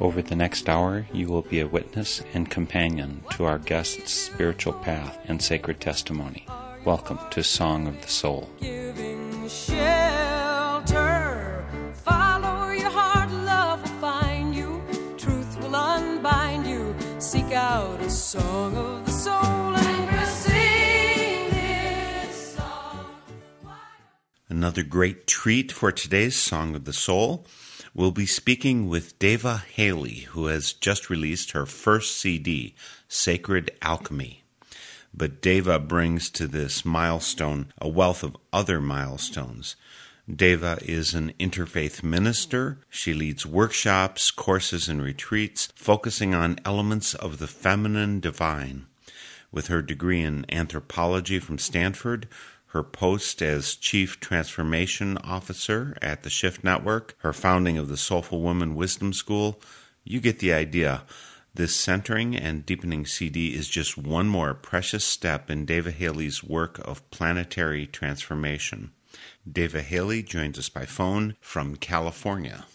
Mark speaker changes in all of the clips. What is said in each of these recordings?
Speaker 1: Over the next hour, you will be a witness and companion to our guest's spiritual path and sacred testimony. Welcome to Song of the Soul.
Speaker 2: Giving shelter. Follow your heart, love will find you. Truth will unbind you. Seek out a song of the soul and sing this song.
Speaker 1: Another great treat for today's Song of the Soul. We'll be speaking with Devaa Haley, who has just released her first CD, Sacred Alchemy. But Devaa brings to this milestone a wealth of other milestones. Devaa is an interfaith minister. She leads workshops, courses, and retreats focusing on elements of the feminine divine. With her degree in anthropology from Stanford, her post as Chief Transformation Officer at the Shift Network, her founding of the Soulful Woman Wisdom School, you get the idea. This centering and deepening CD is just one more precious step in Devaa Haley's work of planetary transformation. Devaa Haley joins us by phone from California.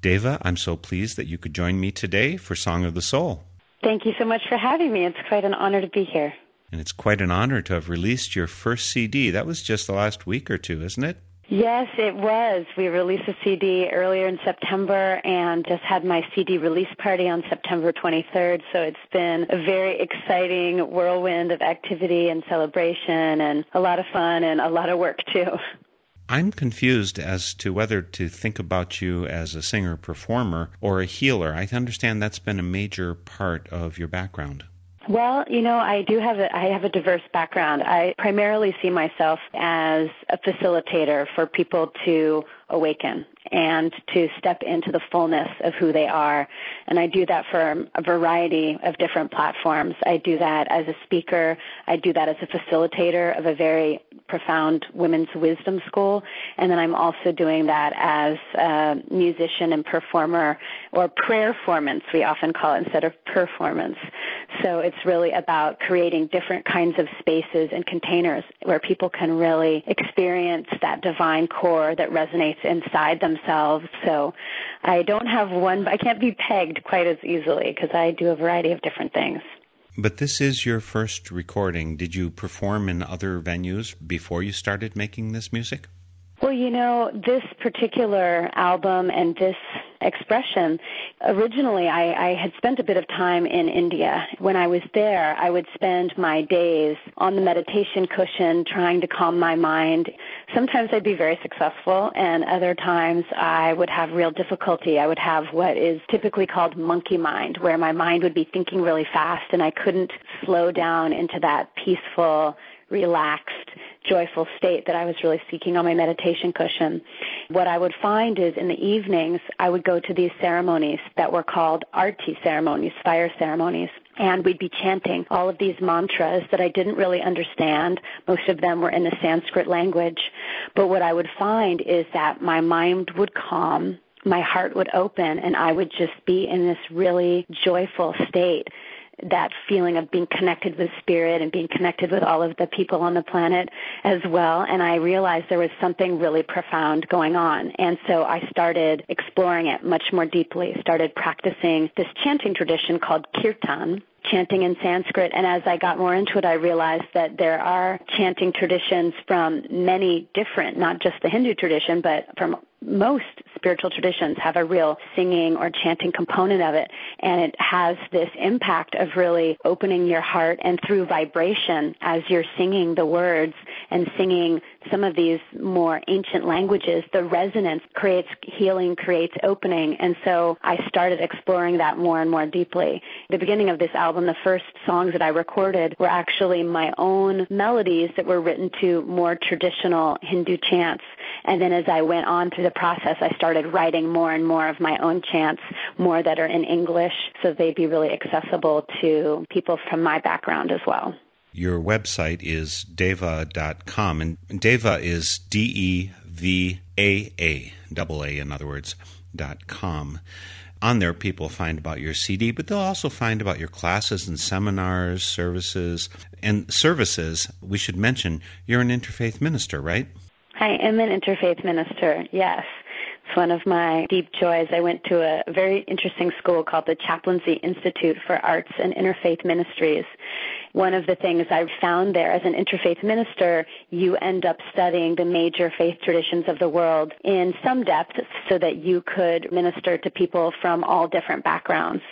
Speaker 1: Devaa, I'm so pleased that you could join me today for Song of the Soul.
Speaker 3: Thank you so much for having me. It's quite an honor to be here.
Speaker 1: And it's quite an honor to have released your first CD. That was just the last week or two, isn't it?
Speaker 3: Yes, it was. We released a CD earlier in September and just had my CD release party on September 23rd. So it's been a very exciting whirlwind of activity and celebration and a lot of fun and a lot of work too.
Speaker 1: I'm confused as to whether to think about you as a singer performer or a healer. I understand that's been a major part of your background.
Speaker 3: Well, you know, I do have a I have a diverse background. I primarily see myself as a facilitator for people to awaken and to step into the fullness of who they are. And I do that for a variety of different platforms. I do that as a speaker. I do that as a facilitator of a very profound women's wisdom school. And then I'm also doing that as a musician and performer or prayer performance, we often call it instead of performance. So it's really about creating different kinds of spaces and containers where people can really experience that divine core that resonates inside themselves. So I don't have one, I can't be pegged quite as easily because I do a variety of different things.
Speaker 1: But this is your first recording. Did you perform in other venues before you started making this music?
Speaker 3: Well, you know, this particular album and this expression, originally I, I, had spent a bit of time in India. When I was there, I would spend my days on the meditation cushion trying to calm my mind. Sometimes I'd be very successful, and other times I would have real difficulty. I would have what is typically called monkey mind, where my mind would be thinking really fast and I couldn't slow down into that peaceful, relaxed, joyful state that I was really seeking on my meditation cushion. What I would find is in the evenings, I would go to these ceremonies that were called arti ceremonies, fire ceremonies. And we'd be chanting all of these mantras that I didn't really understand. Most of them were in the Sanskrit language. But what I would find is that my mind would calm, my heart would open, and I would just be in this really joyful state that feeling of being connected with spirit and being connected with all of the people on the planet as well. And I realized there was something really profound going on. And so I started exploring it much more deeply, started practicing this chanting tradition called kirtan chanting in Sanskrit. And as I got more into it, I realized that there are chanting traditions from many different, not just the Hindu tradition, but from most spiritual traditions have a real singing or chanting component of it. And it has this impact of really opening your heart and through vibration as you're singing the words and singing some of these more ancient languages, the resonance creates healing, creates opening. And so I started exploring that more and more deeply. The beginning of this album, the first songs that I recorded were actually my own melodies that were written to more traditional Hindu chants. And then as I went on through the process, I started writing more and more of my own chants, more that are in English, so they'd be really accessible to people from my background as well.
Speaker 1: Your website is devaa.com, and Devaa is D E V A A, double A, in other words, dot com. On there, people find about your CD, but they'll also find about your classes and seminars, services. And services, we should mention, you're an interfaith minister, right?
Speaker 3: I am an interfaith minister, yes. It's one of my deep joys. I went to a very interesting school called the Chaplaincy Institute for Arts and Interfaith Ministries. One of the things I've found there as an interfaith minister, you end up studying the major faith traditions of the world in some depth so that you could minister to people from all different backgrounds.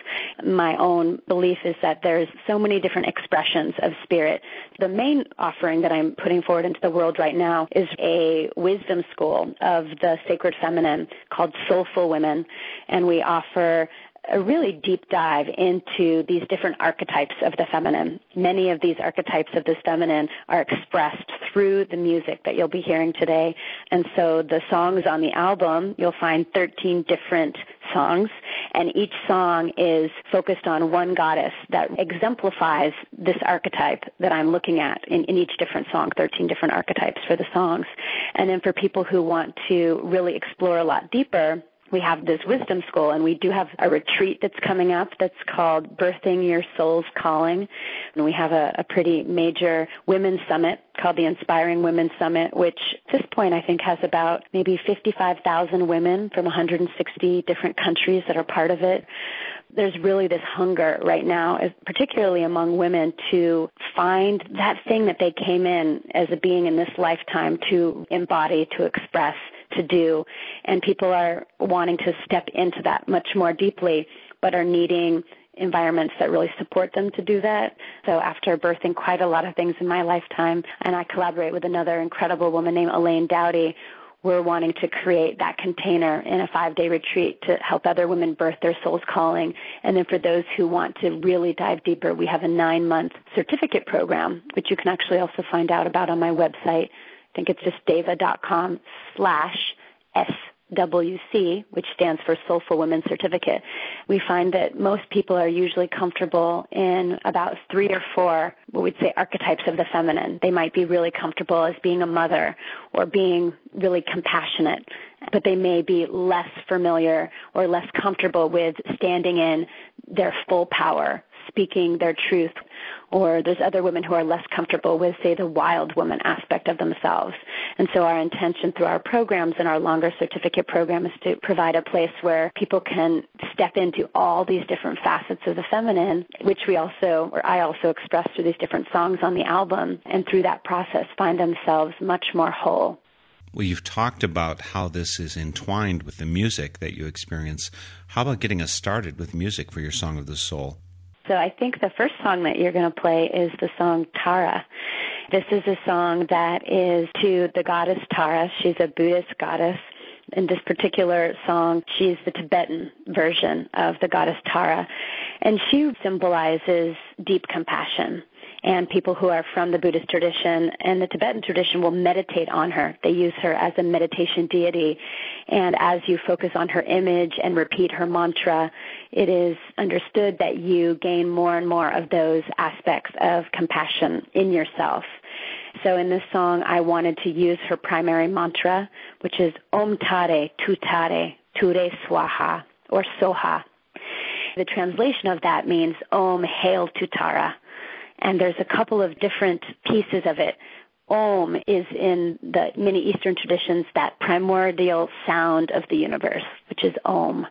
Speaker 3: My own belief is that there's so many different expressions of spirit. The main offering that I'm putting forward into the world right now is a wisdom school of the sacred feminine called Soulful Women. And we offer a really deep dive into these different archetypes of the feminine. Many of these archetypes of the feminine are expressed through the music that you'll be hearing today. And so the songs on the album, you'll find 13 different songs, and each song is focused on one goddess that exemplifies this archetype that I'm looking at in, in each different song, 13 different archetypes for the songs. And then for people who want to really explore a lot deeper, we have this wisdom school and we do have a retreat that's coming up that's called birthing your soul's calling. And we have a, a pretty major women's summit called the inspiring women's summit which at this point i think has about maybe 55000 women from 160 different countries that are part of it. There's really this hunger right now, particularly among women, to find that thing that they came in as a being in this lifetime to embody, to express, to do. And people are wanting to step into that much more deeply, but are needing environments that really support them to do that. So after birthing quite a lot of things in my lifetime, and I collaborate with another incredible woman named Elaine Dowdy, we're wanting to create that container in a five day retreat to help other women birth their soul's calling. And then for those who want to really dive deeper, we have a nine month certificate program, which you can actually also find out about on my website. I think it's just devaa.com slash S WC, which stands for Soulful Women Certificate, we find that most people are usually comfortable in about three or four, what we'd say, archetypes of the feminine. They might be really comfortable as being a mother or being really compassionate, but they may be less familiar or less comfortable with standing in their full power speaking their truth or there's other women who are less comfortable with say the wild woman aspect of themselves and so our intention through our programs and our longer certificate program is to provide a place where people can step into all these different facets of the feminine which we also or I also express through these different songs on the album and through that process find themselves much more whole
Speaker 1: well, you've talked about how this is entwined with the music that you experience. How about getting us started with music for your Song of the Soul?
Speaker 3: So I think the first song that you're going to play is the song Tara. This is a song that is to the goddess Tara. She's a Buddhist goddess. In this particular song, she's the Tibetan version of the goddess Tara. And she symbolizes deep compassion and people who are from the Buddhist tradition and the Tibetan tradition will meditate on her. They use her as a meditation deity. And as you focus on her image and repeat her mantra, it is understood that you gain more and more of those aspects of compassion in yourself. So in this song, I wanted to use her primary mantra, which is Om Tare Tutare Ture Swaha or Soha. The translation of that means Om Hail to Tara and there's a couple of different pieces of it. Om is in the many Eastern traditions that primordial sound of the universe, which is Om.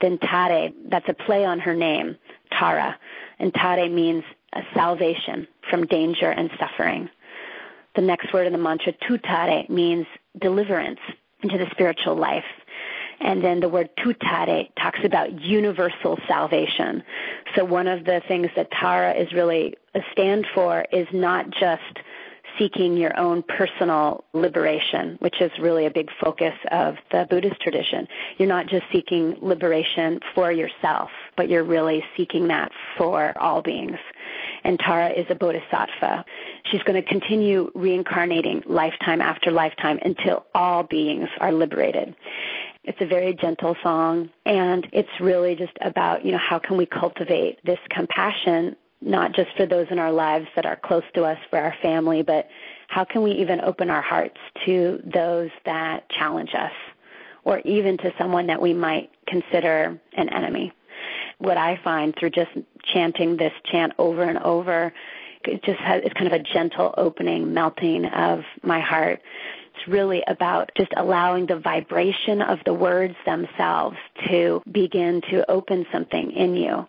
Speaker 3: Then Tare, that's a play on her name, Tara. And Tare means salvation from danger and suffering. The next word in the mantra, Tutare, means deliverance into the spiritual life. And then the word tutare talks about universal salvation. So one of the things that Tara is really a stand for is not just seeking your own personal liberation, which is really a big focus of the Buddhist tradition. You're not just seeking liberation for yourself, but you're really seeking that for all beings. And Tara is a bodhisattva. She's going to continue reincarnating lifetime after lifetime until all beings are liberated. It's a very gentle song and it's really just about, you know, how can we cultivate this compassion not just for those in our lives that are close to us, for our family, but how can we even open our hearts to those that challenge us or even to someone that we might consider an enemy? What I find through just chanting this chant over and over, it just has, it's kind of a gentle opening, melting of my heart. It's really about just allowing the vibration of the words themselves to begin to open something in you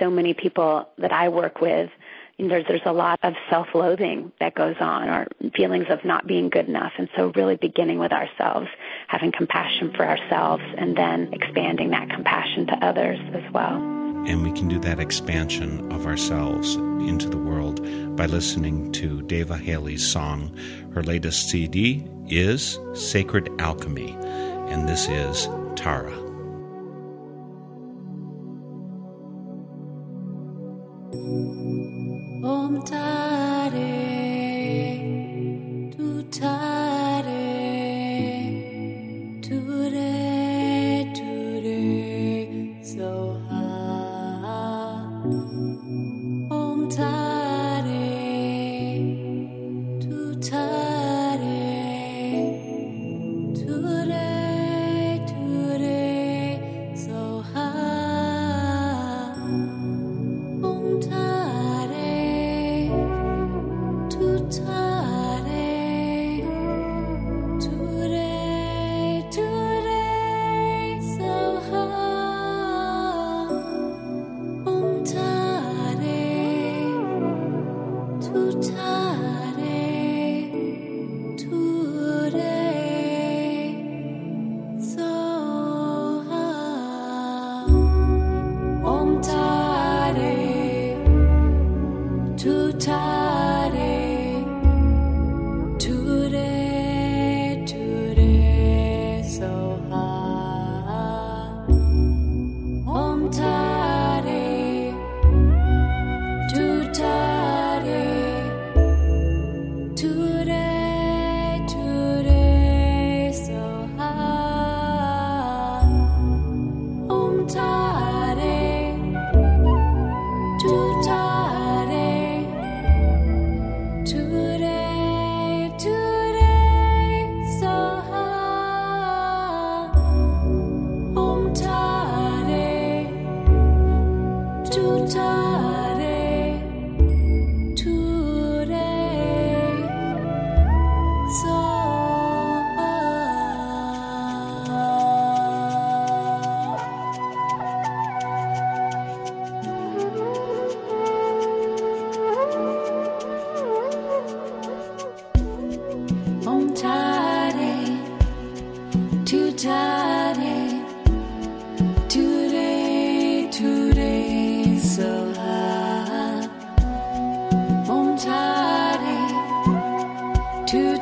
Speaker 3: so many people that I work with, there's there's a lot of self-loathing that goes on, or feelings of not being good enough, and so really beginning with ourselves, having compassion for ourselves, and then expanding that compassion to others as well.
Speaker 4: And we can do that expansion of ourselves into the world by listening to Devaa Haley's song. Her latest CD is Sacred Alchemy, and this is Tara.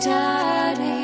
Speaker 1: darling.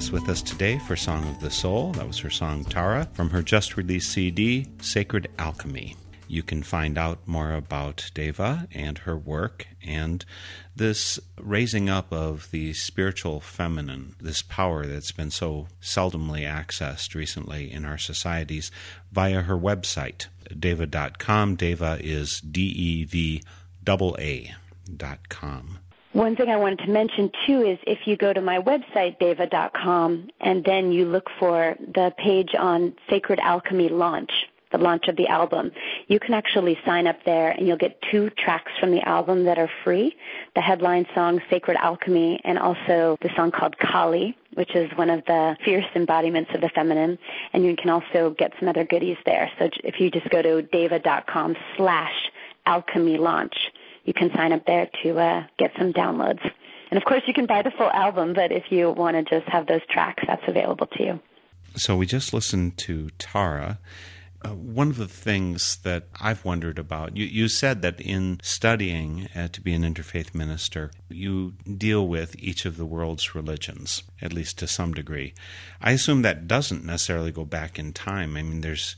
Speaker 1: Is with us today for Song of the Soul. That was her song Tara from her just released CD, Sacred Alchemy. You can find out more about Devaa and her work and this raising up of the spiritual feminine, this power that's been so seldomly accessed recently in our societies via her website, devaa.com. Deva is D E V A dot com.
Speaker 3: One thing I wanted to mention too is if you go to my website, devaa.com, and then you look for the page on Sacred Alchemy launch, the launch of the album, you can actually sign up there and you'll get two tracks from the album that are free. The headline song, Sacred Alchemy, and also the song called Kali, which is one of the fierce embodiments of the feminine. And you can also get some other goodies there. So if you just go to devaa.com slash alchemy launch, you can sign up there to uh, get some downloads. And of course, you can buy the full album, but if you want to just have those tracks, that's available to you.
Speaker 1: So we just listened to Tara. Uh, one of the things that I've wondered about, you, you said that in studying uh, to be an interfaith minister, you deal with each of the world's religions, at least to some degree. I assume that doesn't necessarily go back in time. I mean, there's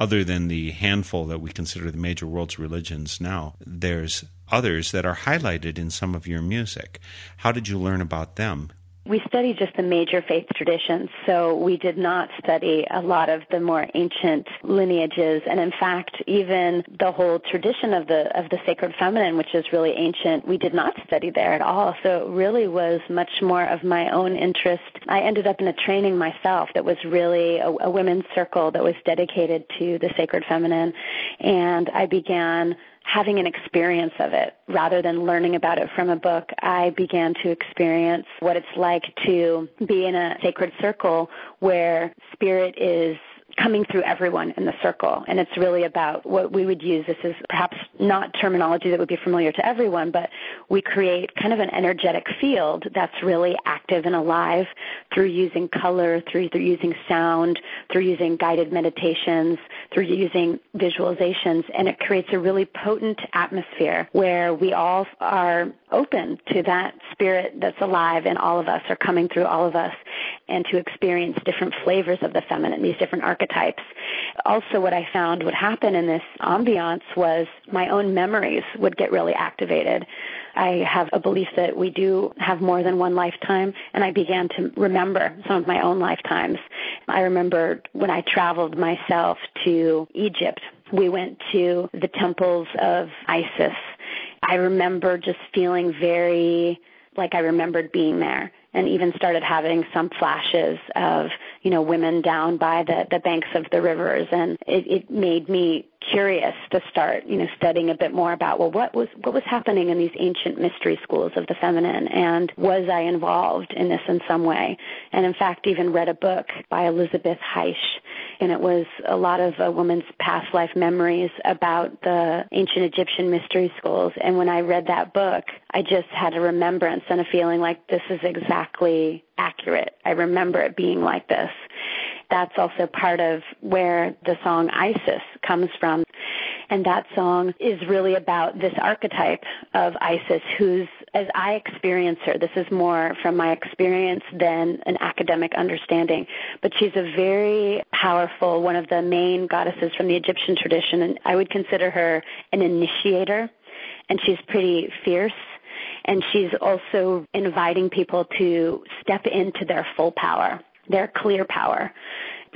Speaker 1: other than the handful that we consider the major world's religions now, there's others that are highlighted in some of your music. How did you learn about them?
Speaker 3: We studied just the major faith traditions, so we did not study a lot of the more ancient lineages, and in fact, even the whole tradition of the of the sacred feminine, which is really ancient, we did not study there at all. So it really was much more of my own interest. I ended up in a training myself that was really a, a women's circle that was dedicated to the sacred feminine, and I began having an experience of it rather than learning about it from a book. I began to experience what it's like to be in a sacred circle where spirit is coming through everyone in the circle. And it's really about what we would use. This is perhaps not terminology that would be familiar to everyone, but we create kind of an energetic field that's really active and alive through using color, through, through using sound, through using guided meditations, through using visualizations. And it creates a really potent atmosphere where we all are open to that spirit that's alive in all of us or coming through all of us and to experience different flavors of the feminine, these different archetypes. Also, what I found would happen in this ambiance was my own memories would get really activated. I have a belief that we do have more than one lifetime, and I began to remember some of my own lifetimes. I remember when I traveled myself to Egypt, we went to the temples of Isis. I remember just feeling very like I remembered being there and even started having some flashes of you know women down by the the banks of the rivers. And it, it made me curious to start you know studying a bit more about well what was what was happening in these ancient mystery schools of the feminine and was I involved in this in some way and in fact even read a book by Elisabeth Haich and it was a lot of a woman's past life memories about the ancient Egyptian mystery schools. And when I read that book, I just had a remembrance and a feeling like this is exactly accurate. I remember it being like this. That's also part of where the song Isis comes from. And that song is really about this archetype of Isis who's, as I experience her, this is more from my experience than an academic understanding, but she's a very powerful, one of the main goddesses from the Egyptian tradition, and I would consider her an initiator, and she's pretty fierce and she's also inviting people to step into their full power, their clear power.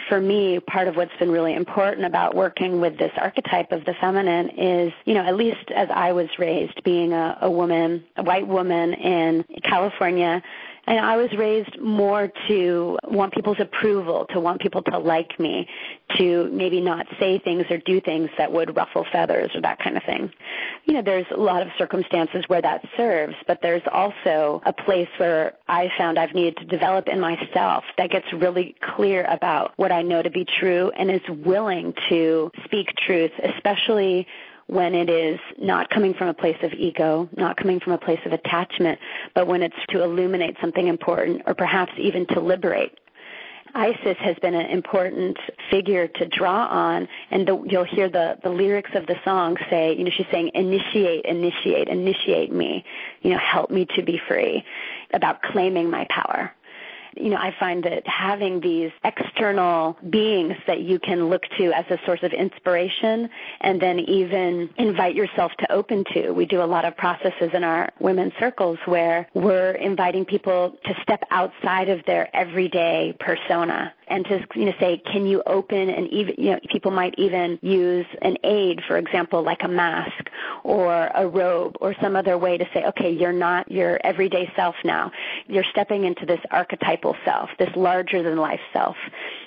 Speaker 3: For me, part of what's been really important about working with this archetype of the feminine is, you know, at least as I was raised, being a, a woman, a white woman in California, and I was raised more to want people's approval, to want people to like me, to maybe not say things or do things that would ruffle feathers or that kind of thing. You know, there's a lot of circumstances where that serves, but there's also a place where I found I've needed to develop in myself that gets really clear about what I know to be true and is willing to speak truth, especially when it is not coming from a place of ego, not coming from a place of attachment, but when it's to illuminate something important or perhaps even to liberate. Isis has been an important figure to draw on, and the, you'll hear the, the lyrics of the song say, you know, she's saying, initiate, initiate, initiate me, you know, help me to be free, about claiming my power. You know, I find that having these external beings that you can look to as a source of inspiration and then even invite yourself to open to. We do a lot of processes in our women's circles where we're inviting people to step outside of their everyday persona and to you know say can you open and even you know people might even use an aid for example like a mask or a robe or some other way to say okay you're not your everyday self now you're stepping into this archetypal self this larger than life self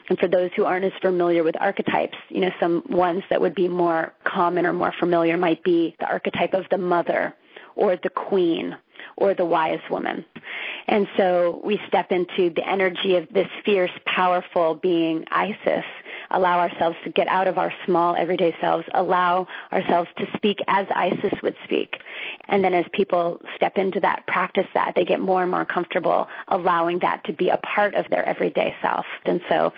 Speaker 3: and for those who aren't as familiar with archetypes you know some ones that would be more common or more familiar might be the archetype of the mother or the queen or the wise woman. And so we step into the energy of this fierce, powerful being, Isis, allow ourselves to get out of our small everyday selves, allow ourselves to speak as Isis would speak. And then as people step into that, practice that, they get more and more comfortable allowing that to be a part of their everyday self. And so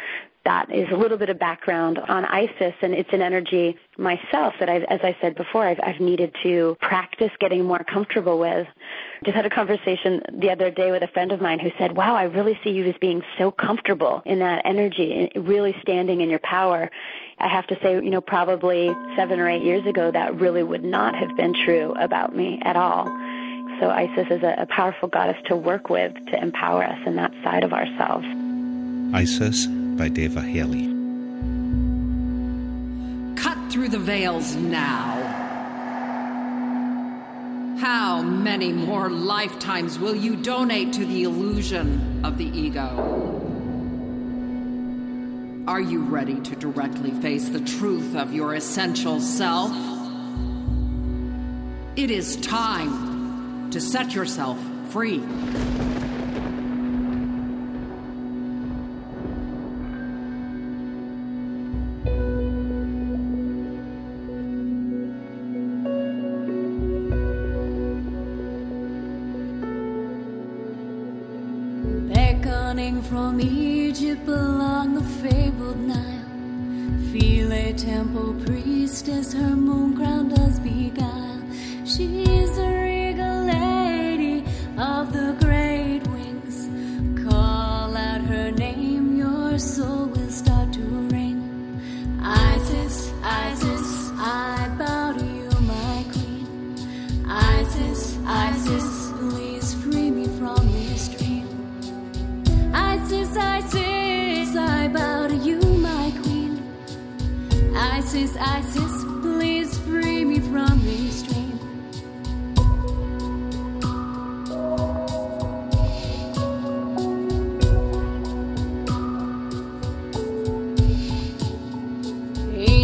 Speaker 3: that is a little bit of background on Isis, and it's an energy myself that I've, as I said before, I've, I've needed to practice getting more comfortable with. Just had a conversation the other day with a friend of mine who said, "Wow, I really see you as being so comfortable in that energy, really standing in your power." I have to say, you know, probably seven or eight years ago, that really would not have been true about me at all. So Isis is a, a powerful goddess to work with to empower us in that side of ourselves.
Speaker 1: Isis by Devaa Haley.
Speaker 5: Cut through the veils now. How many more lifetimes will you donate to the illusion of the ego? Are you ready to directly face the truth of your essential self? It is time to set yourself free.
Speaker 4: Feel a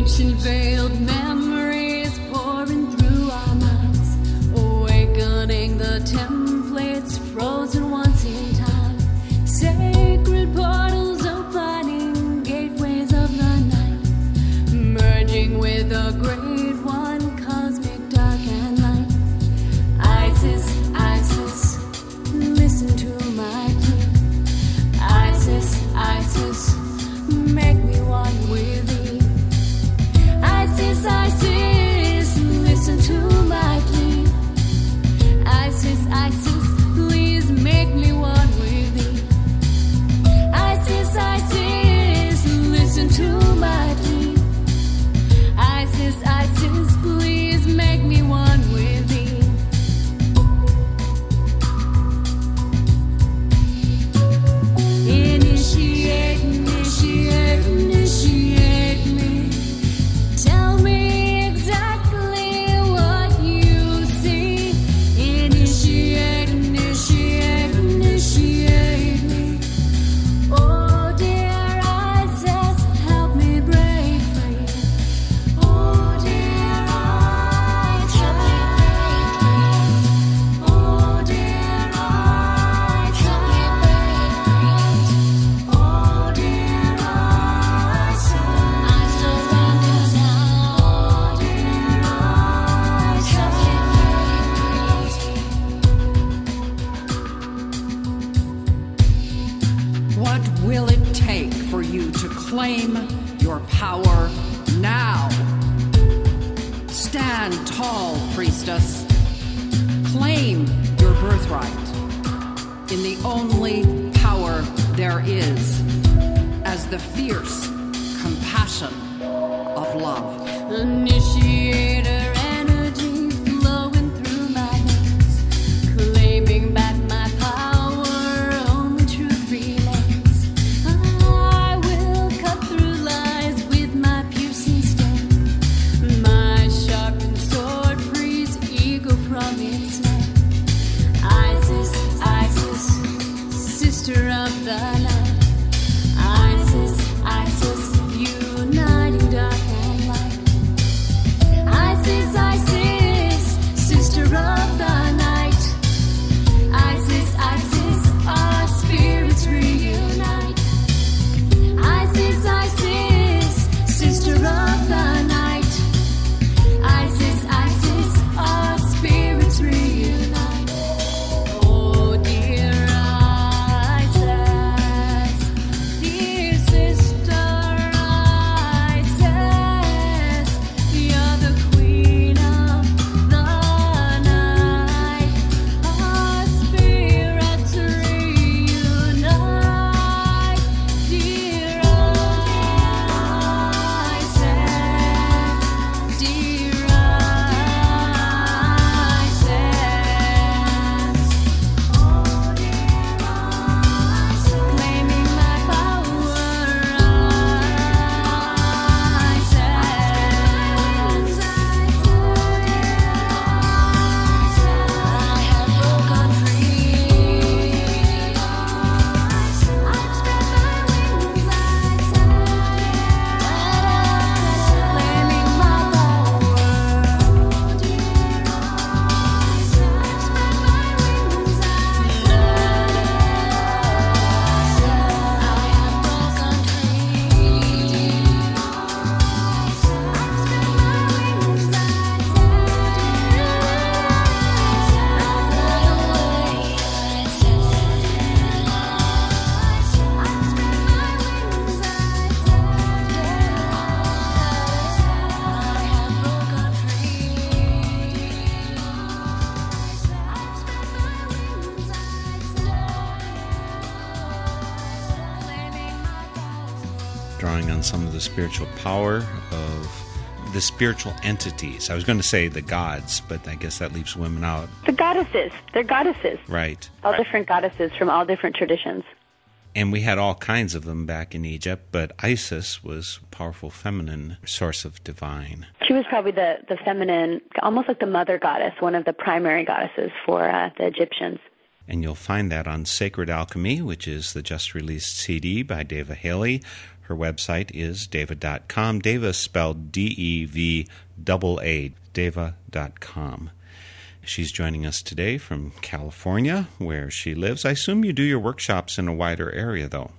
Speaker 4: Ancient veiled memories to
Speaker 5: claim your power now? Stand tall, priestess. Claim your birthright in the only power there is as the fierce compassion of love.
Speaker 4: Initiator power of the
Speaker 1: spiritual entities. I was going to say the gods, but I guess that leaves women out.
Speaker 3: The goddesses. They're goddesses.
Speaker 1: Right.
Speaker 3: All different goddesses from all different traditions.
Speaker 1: And we had all kinds of them back in Egypt, but Isis was a powerful feminine source of divine.
Speaker 3: She was probably the, the feminine, almost like the mother goddess, one of the primary goddesses for uh, the Egyptians.
Speaker 1: And you'll find that on Sacred Alchemy, which is the just released CD by Devaa Haley. Her website is devaa.com. Devaa spelled D E V A A, devaa.com. She's joining us today from California, where she lives. I assume you do your workshops in a wider area, though.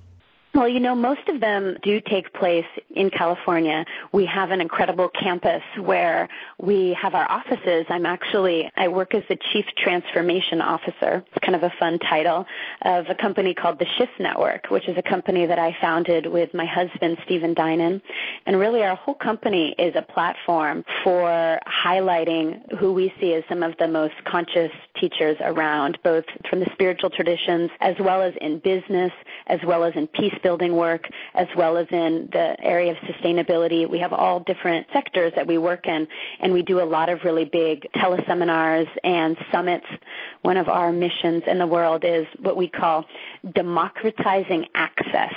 Speaker 3: Well, you know, most of them do take place in California. We have an incredible campus where we have our offices. I'm actually, I work as the Chief Transformation Officer. It's kind of a fun title of a company called the Shift Network, which is a company that I founded with my husband, Stephen Dinan. And really our whole company is a platform for highlighting who we see as some of the most conscious teachers around, both from the spiritual traditions as well as in business, as well as in peace building work, as well as in the area of sustainability. We have all different sectors that we work in, and we do a lot of really big teleseminars and summits. One of our missions in the world is what we call democratizing access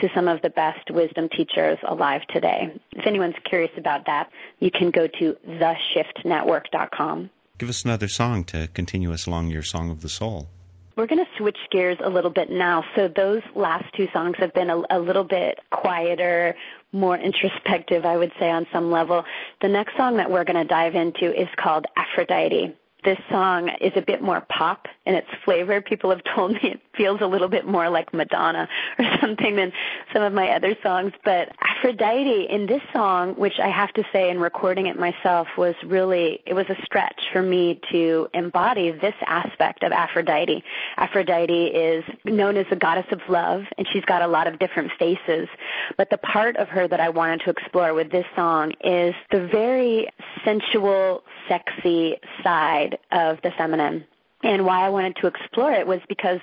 Speaker 3: to some of the best wisdom teachers alive today. If anyone's curious about that, you can go to theshiftnetwork.com.
Speaker 1: Give us another song to continue us along your Song of the Soul.
Speaker 3: We're going to switch gears a little bit now. So those last two songs have been a, a, little bit quieter, more introspective, I would say, on some level. The next song that we're going to dive into is called Aphrodite. This song is a bit more pop in its flavor. People have told me it feels a little bit more like Madonna or something than some of my other songs. But Aphrodite in this song, which I have to say in recording it myself was really, it was a stretch for me to embody this aspect of Aphrodite. Aphrodite is known as the goddess of love and she's got a lot of different faces. But the part of her that I wanted to explore with this song is the very sensual, sexy side of the feminine. And why I wanted to explore it was because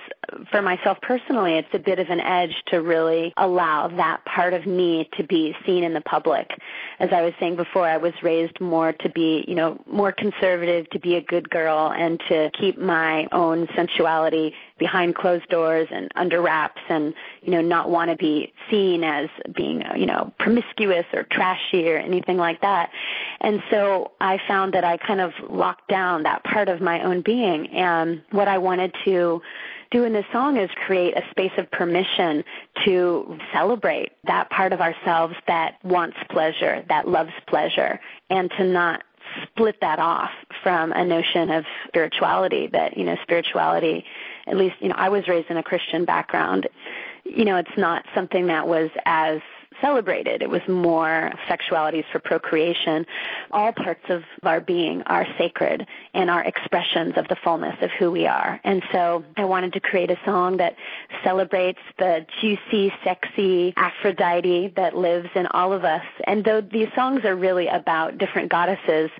Speaker 3: for myself personally, it's a bit of an edge to really allow that part of me to be seen in the public. As I was saying before, I was raised more to be, you know, more conservative, to be a good girl and to keep my own sensuality behind closed doors and under wraps and, you know, not want to be seen as being, you know, promiscuous or trashy or anything like that. And so I found that I kind of locked down that part of my own being and what I wanted to do in this song is create a space of permission to celebrate that part of ourselves that wants pleasure, that loves pleasure, and to not split that off from a notion of spirituality that, you know, spirituality, at least, you know, I was raised in a Christian background. You know, it's not something that was as celebrated. It was more sexualities for procreation. All parts of our being are sacred and are expressions of the fullness of who we are. And so I wanted to create a song that celebrates the juicy, sexy Aphrodite that lives in all of us. And though these songs are really about different goddesses,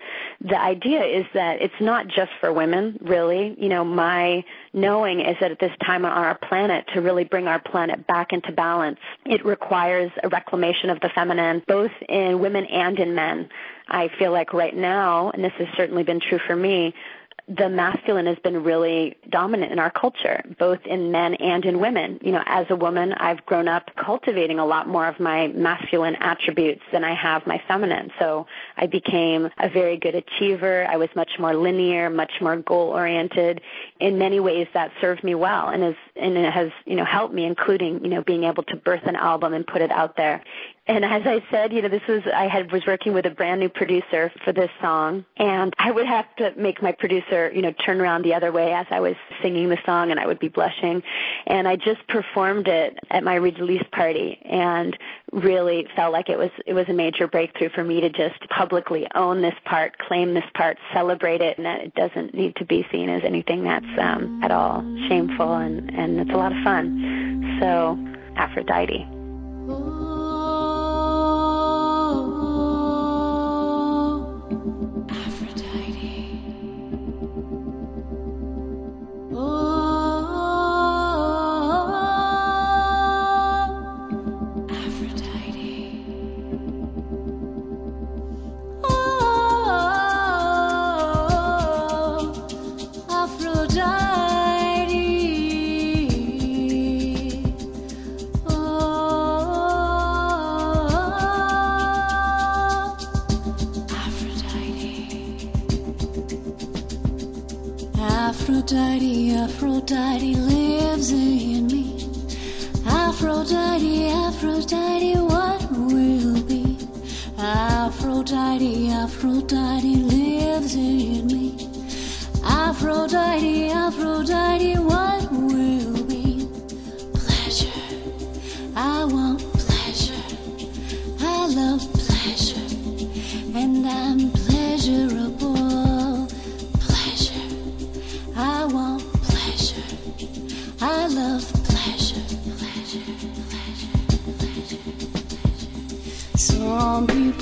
Speaker 3: the idea is that it's not just for women, really. You know, my knowing is that at this time on our planet, to really bring our planet back into balance, it requires a reclamation of the feminine, both in women and in men. I feel like right now, and this has certainly been true for me, the masculine has been really dominant in our culture, both in men and in women. You know, as a woman, I've grown up cultivating a lot more of my masculine attributes than I have my feminine. So I became a very good achiever. I was much more linear, much more goal oriented. In many ways that served me well and has, and it has, you know, helped me, including, you know, being able to birth an album and put it out there and as I said, you know, this was I had was working with a brand new producer for this song, and I would have to make my producer, you know, turn around the other way as I was singing the song, and I would be blushing. And I just performed it at my release party, and really felt like it was it was a major breakthrough for me to just publicly own this part, claim this part, celebrate it, and that it doesn't need to be seen as anything that's um, at all shameful, and and it's a lot of fun. So, Aphrodite.
Speaker 4: Aphrodite, Aphrodite lives in me. Aphrodite, Aphrodite, what will be? Aphrodite, Aphrodite lives in me. Aphrodite, Aphrodite, what will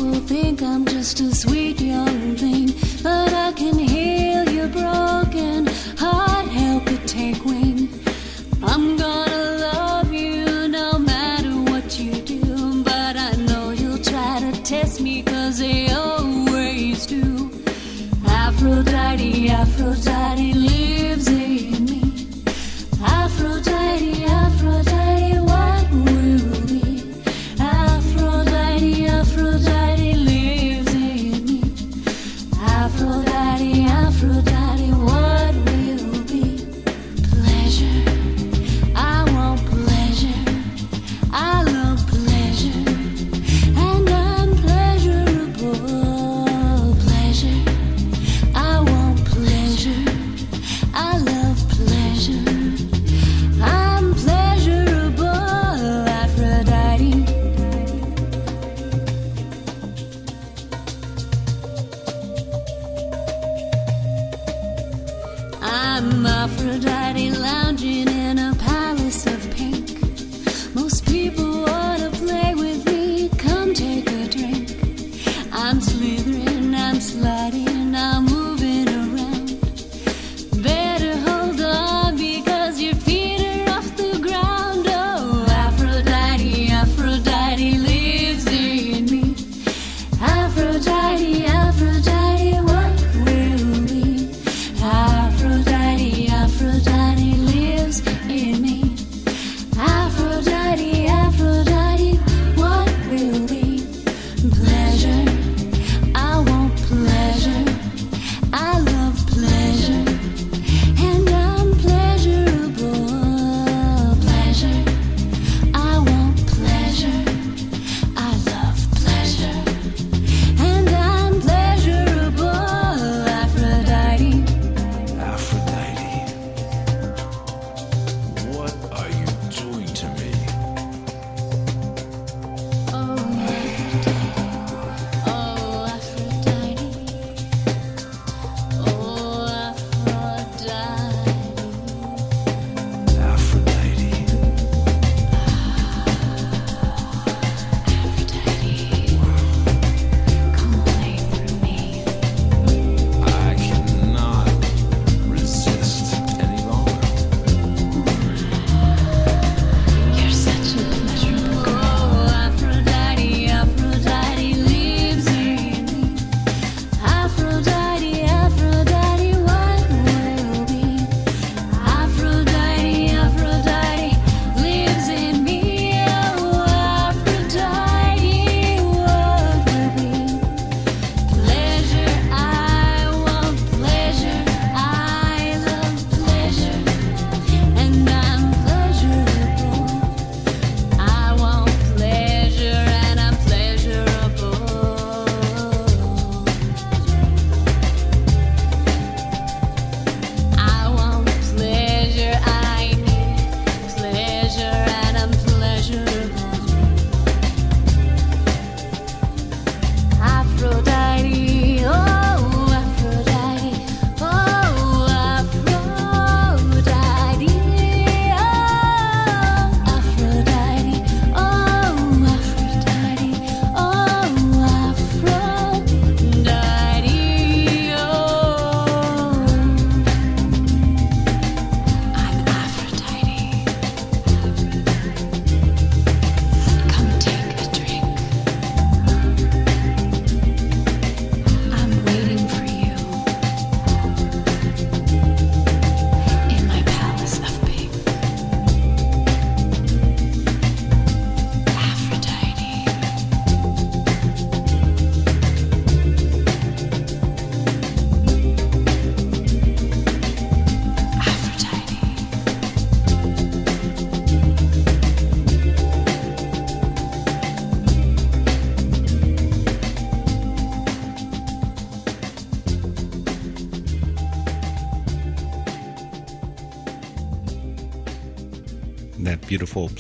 Speaker 4: people think I'm just a sweet young thing, but I can heal your broken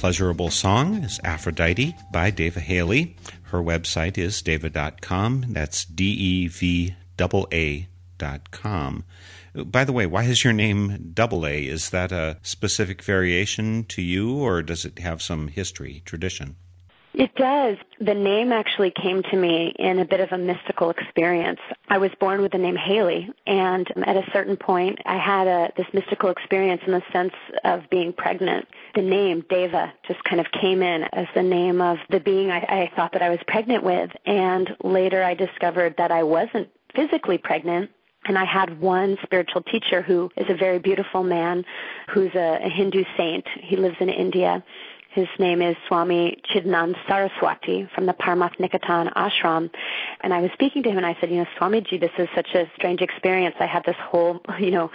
Speaker 1: pleasurable song is Aphrodite by Devaa Haley. Her website is devaa.com. That's D E V A A.com. By the way, why is your name Double A? Is that a specific variation to you, or does it have some history, tradition?
Speaker 3: It does. The name actually came to me in a bit of a mystical experience. I was born with the name Haley, and at a certain point, I had a, this mystical experience in the sense of being pregnant. The name Devaa just kind of came in as the name of the being I, I thought that I was pregnant with, and later I discovered that I wasn't physically pregnant, and I had one spiritual teacher who is a very beautiful man who's a, a Hindu saint. He lives in India. His name is Swami Chidanand Saraswati from the Parmarth Niketan ashram. And I was speaking to him and I said, you know, Swamiji, this is such a strange experience. I had this whole, you know,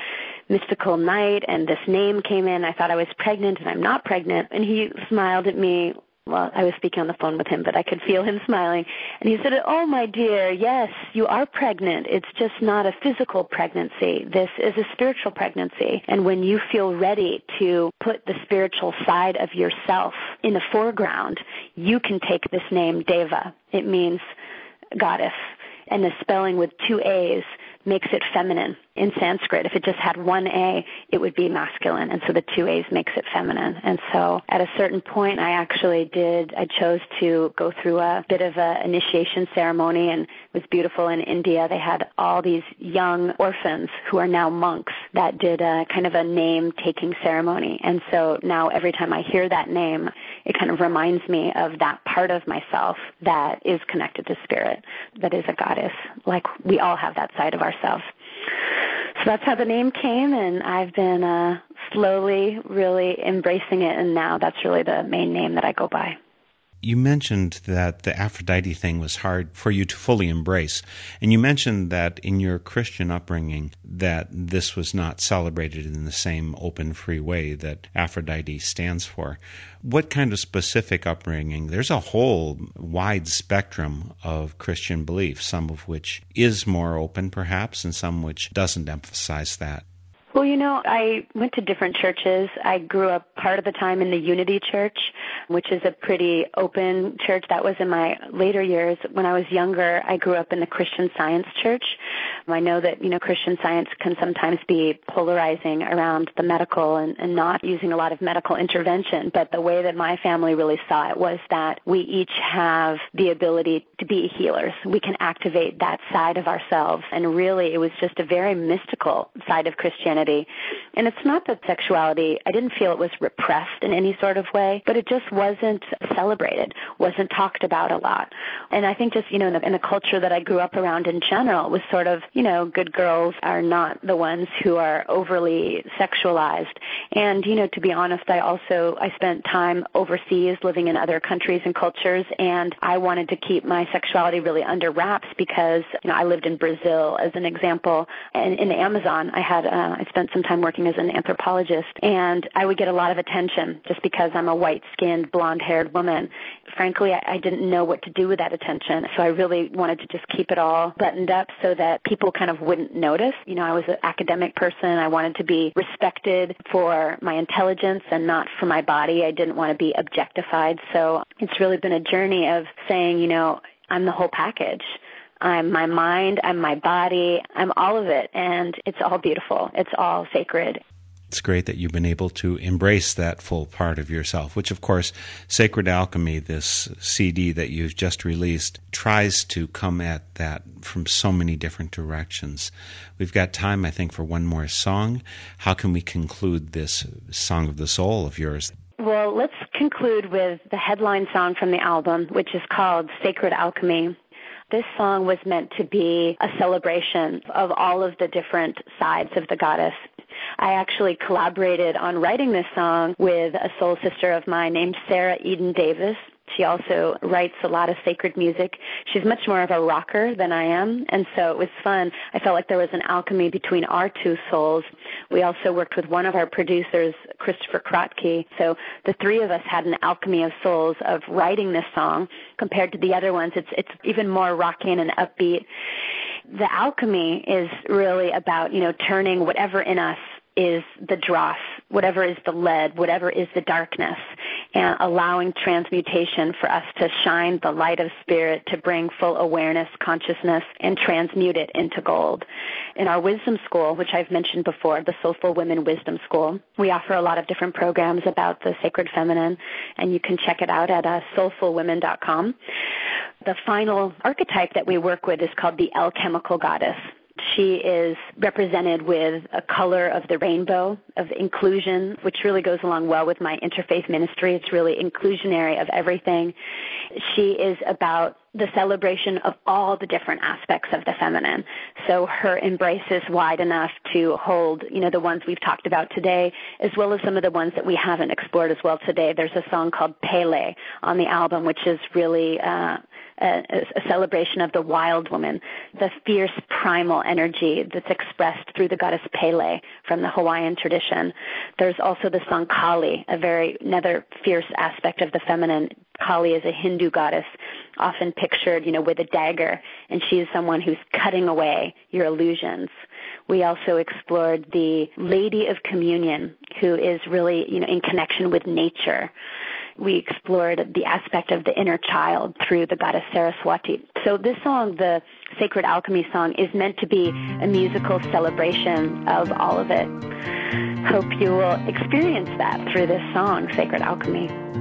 Speaker 3: mystical night and this name came in. I thought I was pregnant and I'm not pregnant. And he smiled at me well, I was speaking on the phone with him, but I could feel him smiling. And he said, Oh, my dear, yes, you are pregnant. It's just not a physical pregnancy. This is a spiritual pregnancy. And when you feel ready to put the spiritual side of yourself in the foreground, you can take this name, Devaa. It means goddess. And the spelling with two A's makes it feminine in Sanskrit. If it just had one A, it would be masculine. And so the two A's makes it feminine. And so at a certain point, I actually did, I chose to go through a bit of an initiation ceremony and it was beautiful in India. They had all these young orphans who are now monks that did a kind of a name taking ceremony. And so now every time I hear that name, it kind of reminds me of that part of myself that is connected to spirit, that is a goddess. Like we all have that side of ourselves. So that's how the name came, and I've been uh, slowly really embracing it, and now that's really the main name that I go by.
Speaker 1: You mentioned that the Aphrodite thing was hard for you to fully embrace. And you mentioned that in your Christian upbringing that this was not celebrated in the same open free way that Aphrodite stands for. What kind of specific upbringing? There's a whole wide spectrum of Christian belief, some of which is more open perhaps and some which doesn't emphasize that.
Speaker 3: Well, you know, I went to different churches. I grew up part of the time in the Unity Church, which is a pretty open church. That was in my later years. When I was younger, I grew up in the Christian Science Church. I know that, you know, Christian Science can sometimes be polarizing around the medical and, and not using a lot of medical intervention, but the way that my family really saw it was that we each have the ability to be healers. We can activate that side of ourselves. And really, it was just a very mystical side of Christianity Christianity. And it's not that sexuality, I didn't feel it was repressed in any sort of way, but it just wasn't celebrated, wasn't talked about a lot. And I think just, you know, in the, in the culture that I grew up around in general was sort of, you know, good girls are not the ones who are overly sexualized. And, you know, to be honest, I also, I spent time overseas living in other countries and cultures and I wanted to keep my sexuality really under wraps because, you know, I lived in Brazil as an example and in the Amazon I had, uh, I spent some time working as an anthropologist, and I would get a lot of attention just because I'm a white-skinned, blonde-haired woman. Frankly, I, I didn't know what to do with that attention, so I really wanted to just keep it all buttoned up so that people kind of wouldn't notice. You know, I was an academic person. I wanted to be respected for my intelligence and not for my body. I didn't want to be objectified. So it's really been a journey of saying, you know, I'm the whole package. I'm my mind, I'm my body, I'm all of it, and it's all beautiful. It's all sacred.
Speaker 1: It's great that you've been able to embrace that full part of yourself, which, of course, Sacred Alchemy, this CD that you've just released, tries to come at that from so many different directions. We've got time, I think, for one more song. How can we conclude this Song of the Soul of yours?
Speaker 3: Well, let's conclude with the headline song from the album, which is called Sacred Alchemy. This song was meant to be a celebration of all of the different sides of the goddess. I actually collaborated on writing this song with a soul sister of mine named Sarah Eden Davis. She also writes a lot of sacred music. She's much more of a rocker than I am, and so it was fun. I felt like there was an alchemy between our two souls. We also worked with one of our producers, Christopher Krotke. So the three of us had an alchemy of souls of writing this song compared to the other ones. It's it's even more rocking and upbeat. The alchemy is really about, you know, turning whatever in us is the dross whatever is the lead, whatever is the darkness, and allowing transmutation for us to shine the light of spirit to bring full awareness, consciousness, and transmute it into gold. In our wisdom school, which I've mentioned before, the Soulful Women Wisdom School, we offer a lot of different programs about the sacred feminine, and you can check it out at uh, soulfulwomen.com. The final archetype that we work with is called the alchemical goddess. She is represented with a color of the rainbow of inclusion, which really goes along well with my interfaith ministry. It's really inclusionary of everything. She is about the celebration of all the different aspects of the feminine. So her embrace is wide enough to hold, you know, the ones we've talked about today, as well as some of the ones that we haven't explored as well today. There's a song called Pele on the album, which is really uh, a, a celebration of the wild woman, the fierce primal energy that's expressed through the goddess Pele from the Hawaiian tradition. There's also the song Kali, a very another fierce aspect of the feminine. Kali is a Hindu goddess, often pictured, you know, with a dagger, and she is someone who's cutting away your illusions. We also explored the Lady of Communion, who is really, you know, in connection with nature we explored the aspect of the inner child through the goddess Saraswati. So this song, the Sacred Alchemy song, is meant to be a musical celebration of all of it. Hope you will experience that through this song, Sacred Alchemy.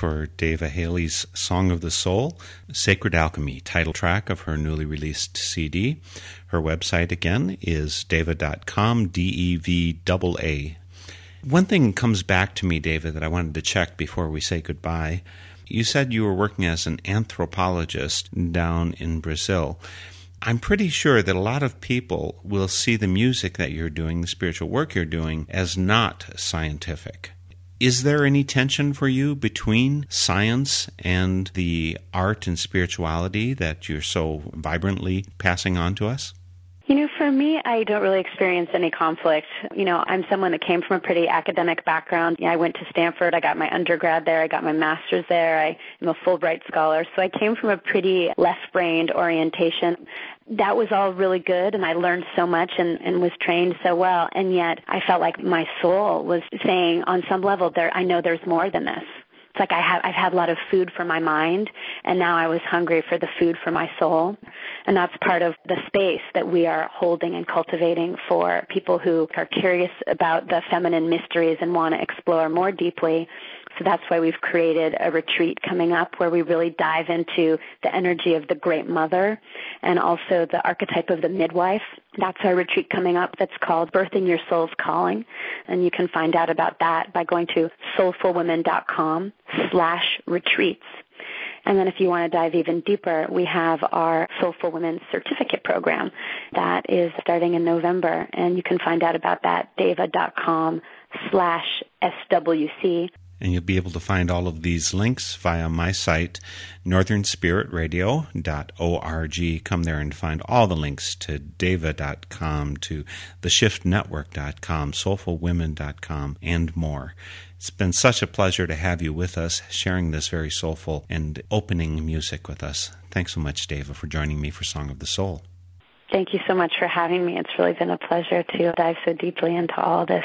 Speaker 1: For Devaa Haley's Song of the Soul, Sacred Alchemy, title track of her newly released CD. Her website again is devaa.com, D E V A A. One thing comes back to me, David, that I wanted to check before we say goodbye. You said you were working as an anthropologist down in Brazil. I'm pretty sure that a lot of people will see the music that you're doing, the spiritual work you're doing, as not scientific. Is there any tension for you between science and the art and spirituality that you're so vibrantly passing on to us?
Speaker 3: You know, for me, I don't really experience any conflict. You know, I'm someone that came from a pretty academic background. I went to Stanford. I got my undergrad there. I got my master's there. I am a Fulbright scholar. So I came from a pretty left-brained orientation that was all really good and I learned so much and, and was trained so well. And yet I felt like my soul was saying on some level there, I know there's more than this. It's like I have, I've had a lot of food for my mind and now I was hungry for the food for my soul. And that's part of the space that we are holding and cultivating for people who are curious about the feminine mysteries and want to explore more deeply so that's why we've created a retreat coming up where we really dive into the energy of the great mother and also the archetype of the midwife. That's our retreat coming up that's called Birthing Your Soul's Calling. And you can find out about that by going to soulfulwomen.com slash retreats. And then if you want to dive even deeper, we have our Soulful Women Certificate Program that is starting in November. And you can find out about that, devaa.com slash SWC.
Speaker 1: And you'll be able to find all of these links via my site, northernspiritradio.org. Come there and find all the links to devaa.com, to theshiftnetwork.com, soulfulwomen.com, and more. It's been such a pleasure to have you with us, sharing this very soulful and opening music with us. Thanks so much, Devaa, for joining me for Song of the Soul.
Speaker 3: Thank you so much for having me. It's really been a pleasure to dive so deeply into all this.